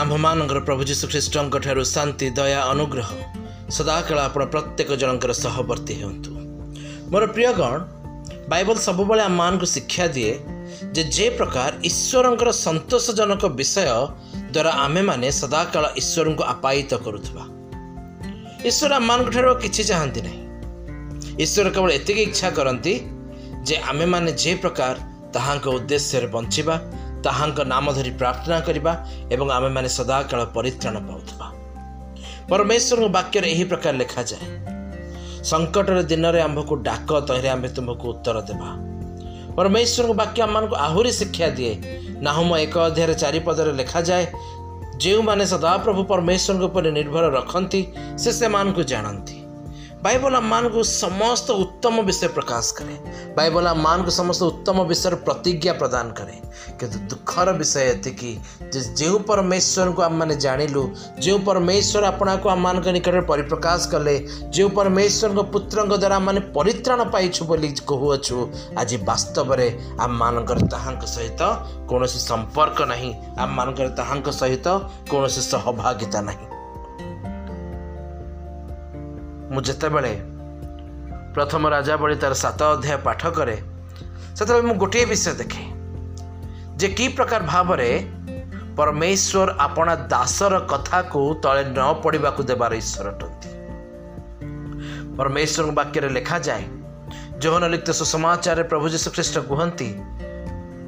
ଆମ୍ଭମାନଙ୍କର ପ୍ରଭୁ ଯୀଶୁ ଖ୍ରୀଷ୍ଟଙ୍କ ଠାରୁ ଶାନ୍ତି ଦୟା ଅନୁଗ୍ରହ ସଦାକାଳ ଆପଣ ପ୍ରତ୍ୟେକ ଜଣଙ୍କର ସହବର୍ତ୍ତୀ ହୁଅନ୍ତୁ ମୋର ପ୍ରିୟଗଣ ବାଇବଲ ସବୁବେଳେ ଆମମାନଙ୍କୁ ଶିକ୍ଷା ଦିଏ ଯେ ଯେ ପ୍ରକାର ଈଶ୍ୱରଙ୍କର ସନ୍ତୋଷଜନକ ବିଷୟ ଦ୍ୱାରା ଆମେମାନେ ସଦାକାଳ ଈଶ୍ୱରଙ୍କୁ ଆପାୟିତ କରୁଥିବା। ଈଶ୍ୱର ଆମମାନଙ୍କ ଠାରୁ କିଛି ଚାହାନ୍ତି ନାହିଁ। ଈଶ୍ୱର କେବଳ ଏତିକି ଇଚ୍ଛା କରନ୍ତି ଯେ ଆମେମାନେ ଯେ ପ୍ରକାର ତାହାଙ୍କ ଉଦ୍ଦେଶ୍ୟରେ ବଞ୍ଚିବା ତାହାଙ୍କ ନାମ ଧରି ପ୍ରାର୍ଥନା କରିବା ଏବଂ ଆମେମାନେ ସଦାକାଳ ପରିତ୍ରାଣ ପାଉଥିବା। ପରମେଶ୍ୱରଙ୍କ ବାକ୍ୟରେ ଏହି ପ୍ରକାର ଲେଖାଯାଏ ସଙ୍କଟର ଦିନରେ ଆମ୍ଭକୁ ଡାକ ତହିଁରେ ଆମ୍ଭେ ତୁମକୁ ଉତ୍ତର ଦେବା। ପରମେଶ୍ୱରଙ୍କ ବାକ୍ୟ ଆମମାନଙ୍କୁ ଆହୁରି ଶିକ୍ଷା ଦିଏ। ନାହୁମ ଏକ ଅଧ୍ୟାୟରେ ଚାରିପଦରେ ଲେଖାଯାଏ ଯେଉଁମାନେ ସଦାପ୍ରଭୁ ପରମେଶ୍ୱରଙ୍କ ଉପରେ ନିର୍ଭର ରଖନ୍ତି ସେ ସେମାନଙ୍କୁ ଜାଣନ୍ତି। बाइबल అమ్మానుకు समस्त उत्तम विषय प्रकाश करें। बाइबल अम्मान समस्त उत्तम विषय प्रतिज्ञा प्रदान करें। किंतु दुखर विषय ये कि जो परमेश्वर को आम मैंने जो परमेश्वर आपणा को आम मान निकट परिप्रकाश कले जो परमेश्वर पुत्रको पुत्र द्वारा आम परित्राण पाइछु बोली कहूअु आज वास्तव में आम मान सहित कौन संपर्क ना आम मान सहित कौन सहभागिता ना ମୁଁ ଯେତେବେଳେ ପ୍ରଥମ ରାଜାବଳୀ ତାର ସାତ ଅଧ୍ୟାୟ ପାଠ କରେ ସେତେବେଳେ ମୁଁ ଗୋଟିଏ ବିଷୟ ଦେଖେ ଯେ କି ପ୍ରକାର ଭାବରେ ପରମେଶ୍ୱର ଆପଣା ଦାସର କଥାକୁ ତଳେ ନ ପଡ଼ିବାକୁ ଦେବାର ଈଶ୍ୱର ଅଟନ୍ତି। ପରମେଶ୍ୱରଙ୍କ ବାକ୍ୟରେ ଲେଖାଯାଏ ଯୌନ ଲିପ୍ତ ସୁସମାଚାରରେ ପ୍ରଭୁ ଯୀଶୁଖ୍ରୀଷ୍ଟ କୁହନ୍ତି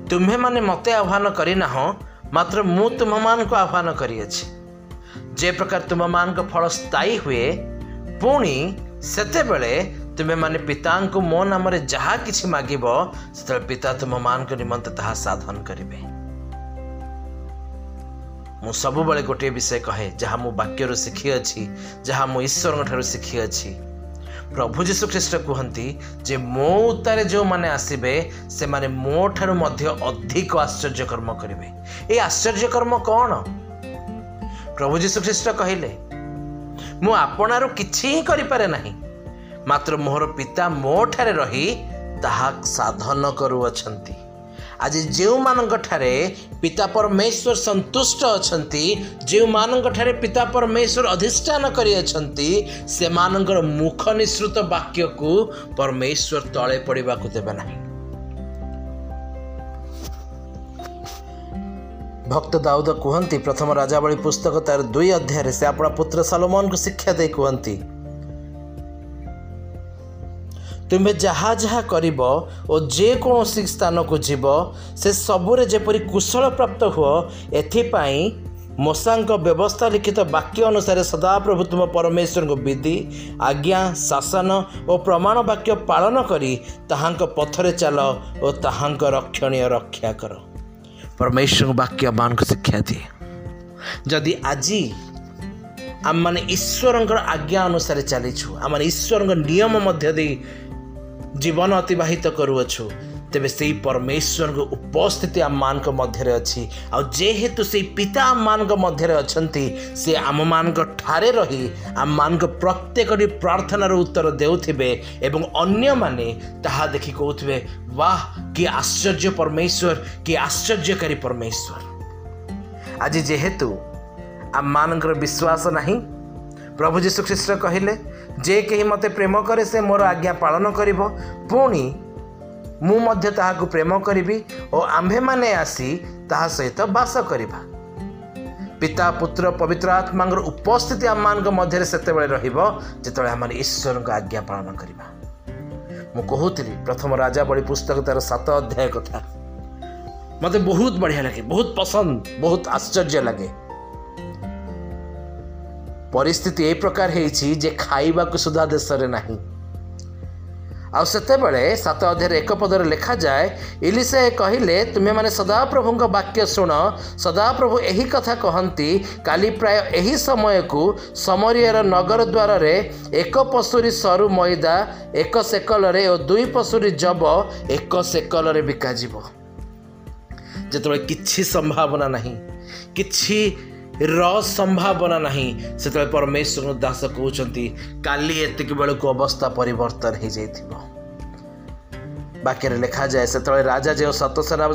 ତୁମ୍ଭେମାନେ ମୋତେ ଆହ୍ୱାନ କରିନାହଁ ମାତ୍ର ମୁଁ ତୁମମାନଙ୍କୁ ଆହ୍ୱାନ କରିଅଛି। ଯେ ପ୍ରକାର ତୁମମାନଙ୍କ ଫଳ ସ୍ଥାୟୀ ହୁଏ ପୁଣି ସେତେବେଳେ ତୁମେମାନେ ପିତାଙ୍କୁ ମୋ ନାମରେ ଯାହା କିଛି ମାଗିବ ସେତେବେଳେ ପିତା ତୁମମାନଙ୍କ ନିମନ୍ତେ ତାହା ସାଧନ କରିବେ। ମୁଁ ସବୁବେଳେ ଗୋଟିଏ ବିଷୟ କହେ ଯାହା ମୁଁ ବାକ୍ୟରୁ ଶିଖିଅଛି ଯାହା ମୁଁ ଈଶ୍ୱରଙ୍କ ଠାରୁ ଶିଖିଅଛି। ପ୍ରଭୁ ଯୀଶୁ ଖ୍ରୀଷ୍ଟ କୁହନ୍ତି ଯେ ମୋ ଉତ୍ତାରେ ଯେଉଁମାନେ ଆସିବେ ସେମାନେ ମୋ ଠାରୁ ମଧ୍ୟ ଅଧିକ ଆଶ୍ଚର୍ଯ୍ୟ କର୍ମ କରିବେ। ଏଇ ଆଶ୍ଚର୍ଯ୍ୟ କର୍ମ କ'ଣ? ପ୍ରଭୁ ଯୀଶୁ ଖ୍ରୀଷ୍ଟ କହିଲେ ମୁଁ ଆପଣାରୁ କିଛି ହିଁ କରିପାରେ ନାହିଁ। ମାତ୍ର ମୋହର ପିତା ମୋ ଠାରେ ରହି ତାହା ସାଧନ କରୁଅଛନ୍ତି। ଆଜି ଯେଉଁମାନଙ୍କ ଠାରେ ପିତା ପରମେଶ୍ୱର ସନ୍ତୁଷ୍ଟ ଅଛନ୍ତି ଯେଉଁମାନଙ୍କ ଠାରେ ପିତା ପରମେଶ୍ୱର ଅଧିଷ୍ଠାନ କରିଅଛନ୍ତି ସେମାନଙ୍କର ମୁଖ ନିସୃତ ବାକ୍ୟକୁ ପରମେଶ୍ୱର ତଳେ ପଡ଼ିବାକୁ ଦେବେ ନାହିଁ। ଭକ୍ତ ଦାଉଦ କୁହନ୍ତି ପ୍ରଥମ ରାଜାବଳୀ ପୁସ୍ତକ ତାର ଦୁଇ ଅଧ୍ୟାୟରେ ସେ ଆପଣା ପୁତ୍ର ସାଲମନକୁ ଶିକ୍ଷା ଦେଇ କୁହନ୍ତି ତୁମେ ଯାହା ଯାହା କରିବ ଓ ଯେକୌଣସି ସ୍ଥାନକୁ ଯିବ ସେ ସବୁରେ ଯେପରି କୁଶଳ ପ୍ରାପ୍ତ ହୁଅ ଏଥିପାଇଁ ମଶାଙ୍କ ବ୍ୟବସ୍ଥା ଲିଖିତ ବାକ୍ୟ ଅନୁସାରେ ସଦାପ୍ରଭୁ ତୁମ ପରମେଶ୍ୱରଙ୍କ ବିଧି ଆଜ୍ଞା ଶାସନ ଓ ପ୍ରମାଣ ବାକ୍ୟ ପାଳନ କରି ତାହାଙ୍କ ପଥରେ ଚାଲ ଓ ତାହାଙ୍କ ରକ୍ଷଣୀୟ ରକ୍ଷା କର। ପରମେଶ୍ୱରଙ୍କ ବାକ୍ୟ ଆମମାନଙ୍କୁ ଶିକ୍ଷା ଦିଏ ଯଦି ଆଜି ଆମମାନେ ଈଶ୍ୱରଙ୍କର ଆଜ୍ଞା ଅନୁସାରେ ଚାଲିଛୁ ଆମମାନେ ଈଶ୍ୱରଙ୍କ ନିୟମ ମଧ୍ୟ ଦେଇ ଜୀବନ ଅତିବାହିତ କରୁଅଛୁ ତେବେ ସେଇ ପରମେଶ୍ୱରଙ୍କ ଉପସ୍ଥିତି ଆମମାନଙ୍କ ମଧ୍ୟରେ ଅଛି। ଆଉ ଯେହେତୁ ସେଇ ପିତା ଆମମାନଙ୍କ ମଧ୍ୟରେ ଅଛନ୍ତି ସେ ଆମମାନଙ୍କ ଠାରେ ରହି ଆମମାନଙ୍କ ପ୍ରତ୍ୟେକଟି ପ୍ରାର୍ଥନାର ଉତ୍ତର ଦେଉଥିବେ ଏବଂ ଅନ୍ୟମାନେ ତାହା ଦେଖି କହୁଥିବେ ବାହ କି ଆଶ୍ଚର୍ଯ୍ୟ ପରମେଶ୍ୱର କି ଆଶ୍ଚର୍ଯ୍ୟକାରୀ ପରମେଶ୍ୱର। ଆଜି ଯେହେତୁ ଆମମାନଙ୍କର ବିଶ୍ୱାସ ନାହିଁ ପ୍ରଭୁ ଯୀଶୁଖ୍ରୀଷ୍ଟ କହିଲେ ଯେ କେହି ମୋତେ ପ୍ରେମ କରେ ସେ ମୋର ଆଜ୍ଞା ପାଳନ କରିବ। ପୁଣି ମୁଁ ମଧ୍ୟ ତାହାକୁ ପ୍ରେମ କରିବି ଓ ଆମ୍ଭେମାନେ ଆସି ତାହା ସହିତ ବାସ କରିବା। ପିତା ପୁତ୍ର ପବିତ୍ର ଆତ୍ମାଙ୍କର ଉପସ୍ଥିତି ଆମମାନଙ୍କ ମଧ୍ୟରେ ସେତେବେଳେ ରହିବ ଯେତେବେଳେ ଆମମାନେ ଈଶ୍ୱରଙ୍କ ଆଜ୍ଞା ପାଳନ କରିବା। ମୁଁ କହୁଥିଲି ପ୍ରଥମ ରାଜା ବଳି ପୁସ୍ତକ ତାର ସାତ ଅଧ୍ୟାୟ କଥା। ମୋତେ ବହୁତ ବଢ଼ିଆ ଲାଗେ ବହୁତ ପସନ୍ଦ ବହୁତ ଆଶ୍ଚର୍ଯ୍ୟ ଲାଗେ। ପରିସ୍ଥିତି ଏ ପ୍ରକାର ହେଇଛି ଯେ ଖାଇବାକୁ ସୁଦ୍ଧା ଦେଶରେ ନାହିଁ। ଆଉ ସେତେବେଳେ ସାତ ଅଧ୍ୟାୟରେ ଏକ ପଦରେ ଲେଖାଯାଏ ଇଲିସେ କହିଲେ ତୁମେମାନେ ସଦାପ୍ରଭୁଙ୍କ ବାକ୍ୟ ଶୁଣ। ସଦାପ୍ରଭୁ ଏହି କଥା କହନ୍ତି କାଲି ପ୍ରାୟ ଏହି ସମୟକୁ ସମରିଆର ନଗର ଦ୍ୱାରରେ ଏକ ପଶୁରୀ ସରୁ ମଇଦା ଏକ ସେକଲରେ ଓ ଦୁଇ ପଶୁରୀ ଜବ ଏକ ସେକଲରେ ବିକାଯିବ। ଯେତେବେଳେ କିଛି ସମ୍ଭାବନା ନାହିଁ କିଛି ର ସମ୍ଭାବନା ନାହିଁ। ସେତେବେଳେ ପରମେଶ୍ୱର ଦାସ କହୁଛନ୍ତି କାଲି ଏତିକି ବେଳକୁ ଅବସ୍ଥା ପରିବର୍ତ୍ତନ ହେଇଯାଇଥିବ। ବାକ୍ୟରେ ଲେଖାଯାଏ ସେତେବେଳେ ରାଜା ଯେଉଁ ସତ ସେନା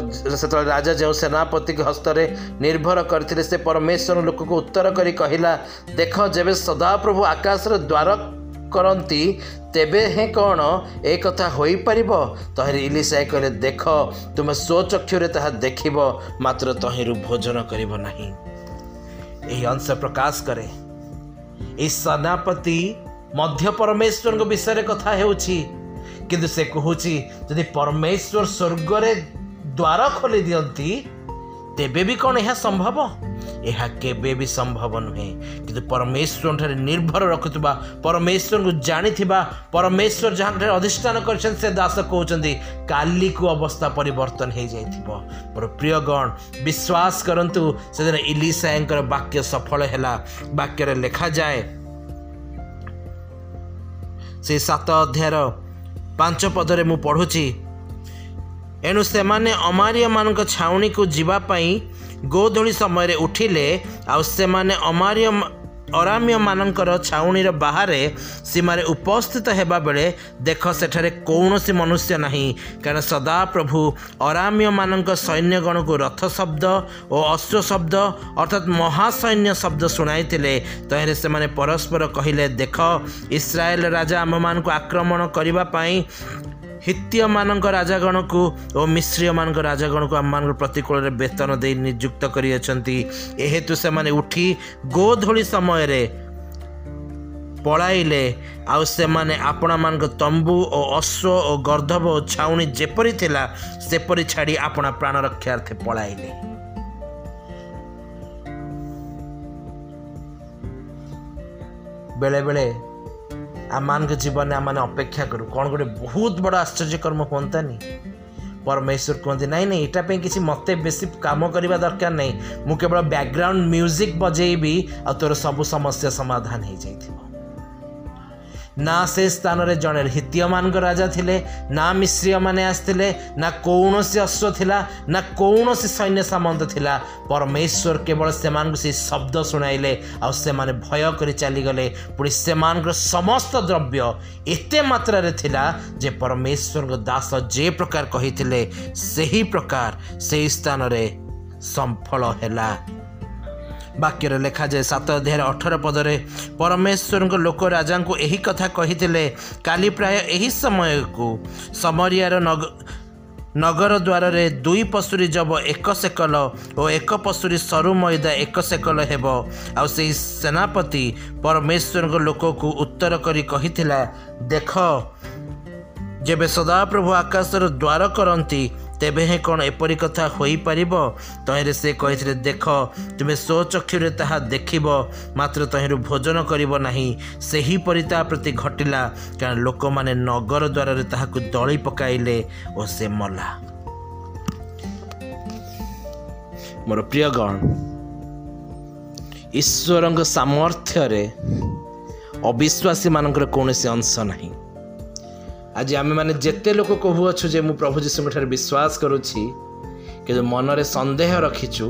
ସେତେବେଳେ ରାଜା ଯେଉଁ ସେନାପତିଙ୍କ ହସ୍ତରେ ନିର୍ଭର କରିଥିଲେ ସେ ପରମେଶ୍ୱର ଲୋକକୁ ଉତ୍ତର କରି କହିଲା ଦେଖ ଯେବେ ସଦାପ୍ରଭୁ ଆକାଶର ଦ୍ୱାର କରନ୍ତି ତେବେ ହେଁ କ'ଣ ଏ କଥା ହୋଇପାରିବ ତହିଁରେ ଇଲିସାଏ କହିଲେ ଦେଖ ତୁମେ ସ୍ୱଚକ୍ଷୁରେ ତାହା ଦେଖିବ ମାତ୍ର ତହିଁରୁ ଭୋଜନ କରିବ ନାହିଁ। ଏହି ଅଂଶ ପ୍ରକାଶ କରେ। ଏହି ସେନାପତି ମଧ୍ୟ ପରମେଶ୍ୱରଙ୍କ ବିଷୟରେ କଥା ହେଉଛି। କିନ୍ତୁ ସେ କହୁଛି ଯଦି ପରମେଶ୍ୱର ସ୍ୱର୍ଗରେ ଦ୍ୱାର ଖୋଲି ଦିଅନ୍ତି ତେବେ ବି କ'ଣ ଏହା ସମ୍ଭବ? ଏହା କେବେ ବି ସମ୍ଭବ ନୁହେଁ। କିନ୍ତୁ ପରମେଶ୍ୱରଠାରେ ନିର୍ଭର ରଖୁଥିବା ପରମେଶ୍ୱରଙ୍କୁ ଜାଣିଥିବା ପରମେଶ୍ୱର ଯାହାଙ୍କଠାରେ ଅଧିଷ୍ଠାନ କରିଛନ୍ତି ସେ ଦାସ କହୁଛନ୍ତି କାଲିକୁ ଅବସ୍ଥା ପରିବର୍ତ୍ତନ ହେଇଯାଇଥିବ। ମୋର ପ୍ରିୟଗଣ ବିଶ୍ୱାସ କରନ୍ତୁ ସେଦିନ ଇଲିସାଏଙ୍କର ବାକ୍ୟ ସଫଳ ହେଲା। ବାକ୍ୟରେ ଲେଖାଯାଏ ସେ ସାତ ଅଧ୍ୟାୟର ପାଞ୍ଚ ପଦରେ ମୁଁ ପଢ଼ୁଛି ଏଣୁ ସେମାନେ ଅମାରିୟମାନଙ୍କ ଛାଉଣିକୁ ଯିବା ପାଇଁ ଗୋଧୂଳି ସମୟରେ ଉଠିଲେ ଆଉ ସେମାନେ ଅମାରିୟ ଅରାମ୍ୟମାନଙ୍କର ଛାଉଣିର ବାହାରେ ସୀମାରେ ଉପସ୍ଥିତ ହେବା ବେଳେ ଦେଖ ସେଠାରେ କୌଣସି ମନୁଷ୍ୟ ନାହିଁ। କାରଣ ସଦାପ୍ରଭୁ ଅରାମ୍ୟମାନଙ୍କ ସୈନ୍ୟଗଣକୁ ରଥ ଶବ୍ଦ ଓ ଅଶ୍ଵ ଶବ୍ଦ ଅର୍ଥାତ୍ ମହାସୈନ୍ୟ ଶବ୍ଦ ଶୁଣାଇଥିଲେ। ତହିଁରେ ସେମାନେ ପରସ୍ପର କହିଲେ ଦେଖ ଇସ୍ରାଏଲ ରାଜା ଆମମାନଙ୍କୁ ଆକ୍ରମଣ କରିବା ପାଇଁ ହିତ୍ୟମାନଙ୍କ ରାଜାଗଣକୁ ଓ ମିଶ୍ରୀୟମାନଙ୍କ ରାଜାଗଣକୁ ଆମମାନଙ୍କ ପ୍ରତିକୂଳରେ ବେତନ ଦେଇ ନିଯୁକ୍ତ କରିଅଛନ୍ତି। ଏହେତୁ ସେମାନେ ଉଠି ଗୋଧୂଳି ସମୟରେ ପଳାଇଲେ ଆଉ ସେମାନେ ଆପଣମାନଙ୍କ ତମ୍ବୁ ଓ ଅଶ୍ଵ ଓ ଗର୍ଦ୍ଧବ ଓ ଛାଉଣି ଯେପରି ଥିଲା ସେପରି ଛାଡ଼ି ଆପଣା ପ୍ରାଣ ରକ୍ଷାର୍ଥେ ପଳାଇଲେ ବେଳେବେଳେ ଆମମାନଙ୍କ ଜୀବନରେ ଆମମାନେ ଅପେକ୍ଷା କରୁ। କ'ଣ ଗୋଟେ ବହୁତ ବଡ଼ ଆଶ୍ଚର୍ଯ୍ୟକର୍ମ ହୁଅନ୍ତାନି? ପରମେଶ୍ୱର କୁହନ୍ତି ନାଇଁ ନାଇଁ ଏଇଟା ପାଇଁ କିଛି ମୋତେ ବେଶୀ କାମ କରିବା ଦରକାର ନାହିଁ। ମୁଁ କେବଳ ବ୍ୟାକଗ୍ରାଉଣ୍ଡ ମ୍ୟୁଜିକ୍ ବଜେଇବି ଆଉ ତୋର ସବୁ ସମସ୍ୟା ସମାଧାନ ହେଇଯାଇଥିବ। ନା ସେ ସ୍ଥାନରେ ଜଣେ ହିତୀୟମାନଙ୍କ ରାଜା ଥିଲେ ନା ମିଶ୍ରୀୟମାନେ ଆସିଥିଲେ ନା କୌଣସି ଅଶ୍ଵ ଥିଲା ନା କୌଣସି ସୈନ୍ୟ ସାମନ୍ତ ଥିଲା। ପରମେଶ୍ୱର କେବଳ ସେମାନଙ୍କୁ ସେଇ ଶବ୍ଦ ଶୁଣାଇଲେ ଆଉ ସେମାନେ ଭୟ କରି ଚାଲିଗଲେ। ପୁଣି ସେମାନଙ୍କର ସମସ୍ତ ଦ୍ରବ୍ୟ ଏତେ ମାତ୍ରାରେ ଥିଲା ଯେ ପରମେଶ୍ୱରଙ୍କ ଦାସ ଯେ ପ୍ରକାର କହିଥିଲେ ସେହି ପ୍ରକାର ସେହି ସ୍ଥାନରେ ସଫଳ ହେଲା। ବାକ୍ୟରେ ଲେଖାଯାଏ ସାତ ଅଧ୍ୟାୟରେ ଅଠର ପଦରେ ପରମେଶ୍ୱରଙ୍କ ଲୋକ ରାଜାଙ୍କୁ ଏହି କଥା କହିଥିଲେ କାଲି ପ୍ରାୟ ଏହି ସମୟକୁ ସମରିଆର ନଗ ନଗର ଦ୍ୱାରରେ ଦୁଇ ପଶୁରୀ ଜବ ଏକ ସେକଲ ଓ ଏକ ପଶୁରୀ ସରୁ ମଇଦା ଏକ ସେକଲ ହେବ। ଆଉ ସେହି ସେନାପତି ପରମେଶ୍ୱରଙ୍କ ଲୋକକୁ ଉତ୍ତର କରି କହିଥିଲା ଦେଖ ଯେବେ ସଦାପ୍ରଭୁ ଆକାଶର ଦ୍ୱାର କରନ୍ତି ତେବେ ହିଁ କ'ଣ ଏପରି କଥା ହୋଇପାରିବ? ତହିଁରେ ସେ କହିଥିଲେ ଦେଖ ତୁମେ ସ୍ୱଚକ୍ଷୁରେ ତାହା ଦେଖିବ ମାତ୍ର ତହିଁରୁ ଭୋଜନ କରିବ ନାହିଁ। ସେହିପରି ତା ପ୍ରତି ଘଟିଲା କାରଣ ଲୋକମାନେ ନଗର ଦ୍ୱାରରେ ତାହାକୁ ଦଳି ପକାଇଲେ ଓ ସେ ମଲା। ମୋର ପ୍ରିୟଗଣ ଈଶ୍ୱରଙ୍କ ସାମର୍ଥ୍ୟରେ ଅବିଶ୍ୱାସୀମାନଙ୍କର କୌଣସି ଅଂଶ ନାହିଁ। ଆଜି ଆମେମାନେ ଯେତେ ଲୋକ କହୁଅଛୁ ଯେ ମୁଁ ପ୍ରଭୁ ଯୀଶୁଙ୍କଠାରେ ବିଶ୍ୱାସ କରୁଛି କିନ୍ତୁ ମନରେ ସନ୍ଦେହ ରଖିଛୁ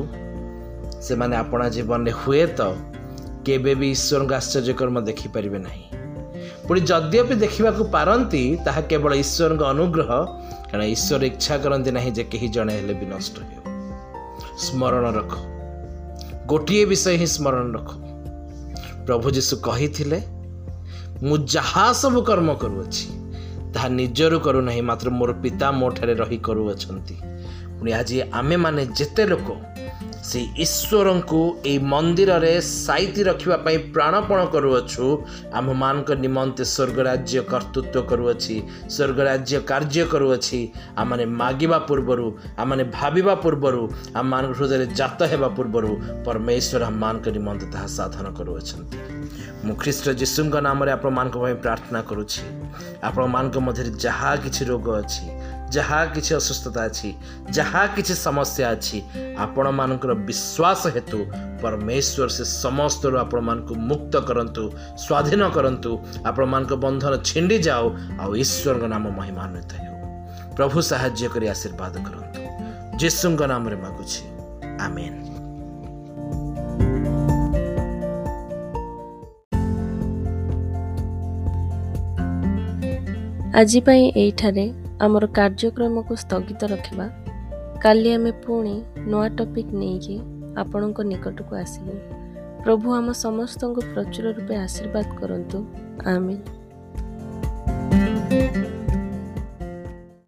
ସେମାନେ ଆପଣା ଜୀବନରେ ହୁଏତ କେବେ ବି ଈଶ୍ୱରଙ୍କ ଆଶ୍ଚର୍ଯ୍ୟକର୍ମ ଦେଖିପାରିବେ ନାହିଁ। ପୁଣି ଯଦ୍ୟପି ଦେଖିବାକୁ ପାରନ୍ତି ତାହା କେବଳ ଈଶ୍ୱରଙ୍କ ଅନୁଗ୍ରହ କାରଣ ଈଶ୍ୱର ଇଚ୍ଛା କରନ୍ତି ନାହିଁ ଯେ କେହି ଜଣେ ହେଲେ ବି ନଷ୍ଟ ହେଉ। ସ୍ମରଣ ରଖ। ଗୋଟିଏ ବିଷୟ ହିଁ ସ୍ମରଣ ରଖ। ପ୍ରଭୁ ଯୀଶୁ କହିଥିଲେ ମୁଁ ଯାହା ସବୁ କର୍ମ କରୁଅଛି ତାହା ନିଜରୁ କରୁନାହିଁ ମାତ୍ର ମୋର ପିତା ମୋ ଠାରେ ରହି କରୁଅଛନ୍ତି। ପୁଣି ଆଜି ଆମେମାନେ ଯେତେ ଲୋକ ସେ ଈଶ୍ୱରଙ୍କୁ ଏଇ ମନ୍ଦିରରେ ସାଇତି ରଖିବା ପାଇଁ ପ୍ରାଣପଣ କରୁଅଛୁ। ଆମମାନଙ୍କ ନିମନ୍ତେ ସ୍ୱର୍ଗ ରାଜ୍ୟ କର୍ତ୍ତୃତ୍ୱ କରୁଅଛି ସ୍ୱର୍ଗ ରାଜ୍ୟ କାର୍ଯ୍ୟ କରୁଅଛି। ଆମମାନେ ମାଗିବା ପୂର୍ବରୁ ଆମମାନେ ଭାବିବା ପୂର୍ବରୁ ଆମମାନଙ୍କ ହୃଦୟରେ ଜାତ ହେବା ପୂର୍ବରୁ ପରମେଶ୍ୱର ଆମମାନଙ୍କ ନିମନ୍ତେ ତାହା ସାଧନ କରୁଅଛନ୍ତି। ମୁଁ ଖ୍ରୀଷ୍ଟ ଯୀଶୁଙ୍କ ନାମରେ ଆପଣମାନଙ୍କ ପାଇଁ ପ୍ରାର୍ଥନା କରୁଛି। ଆପଣମାନଙ୍କ ମଧ୍ୟରେ ଯାହା କିଛି ରୋଗ ଅଛି ଯାହା କିଛି ଅସୁସ୍ଥତା ଅଛି ଯାହା କିଛି ସମସ୍ୟା ଅଛି ଆପଣମାନଙ୍କର ବିଶ୍ୱାସ ହେତୁ ପରମେଶ୍ୱର ସେ ସମସ୍ତରୁ ଆପଣମାନଙ୍କୁ ମୁକ୍ତ କରନ୍ତୁ ସ୍ୱାଧୀନ କରନ୍ତୁ ଆପଣମାନଙ୍କ ବନ୍ଧନ ଛିଣ୍ଡି ଯାଉ ଆଉ ଈଶ୍ୱରଙ୍କ ନାମ ମହିମାନ୍ୱିତ ହେଉ। ପ୍ରଭୁ ସାହାଯ୍ୟ କରି ଆଶୀର୍ବାଦ କରନ୍ତୁ। ଯୀଶୁଙ୍କ ନାମରେ ମାଗୁଛି। ଆମେନ୍। ଆଜି ପାଇଁ ଏଇଠାରେ ଆମର କାର୍ଯ୍ୟକ୍ରମକୁ ସ୍ଥଗିତ ରଖିବା। କାଲି ଆମେ ପୁଣି ନୂଆ ଟପିକ୍ ନେଇକି ଆପଣଙ୍କ ନିକଟକୁ ଆସିବୁ। ପ୍ରଭୁ ଆମ ସମସ୍ତଙ୍କୁ ପ୍ରଚୁର ରୂପେ ଆଶୀର୍ବାଦ କରନ୍ତୁ। ଆମେ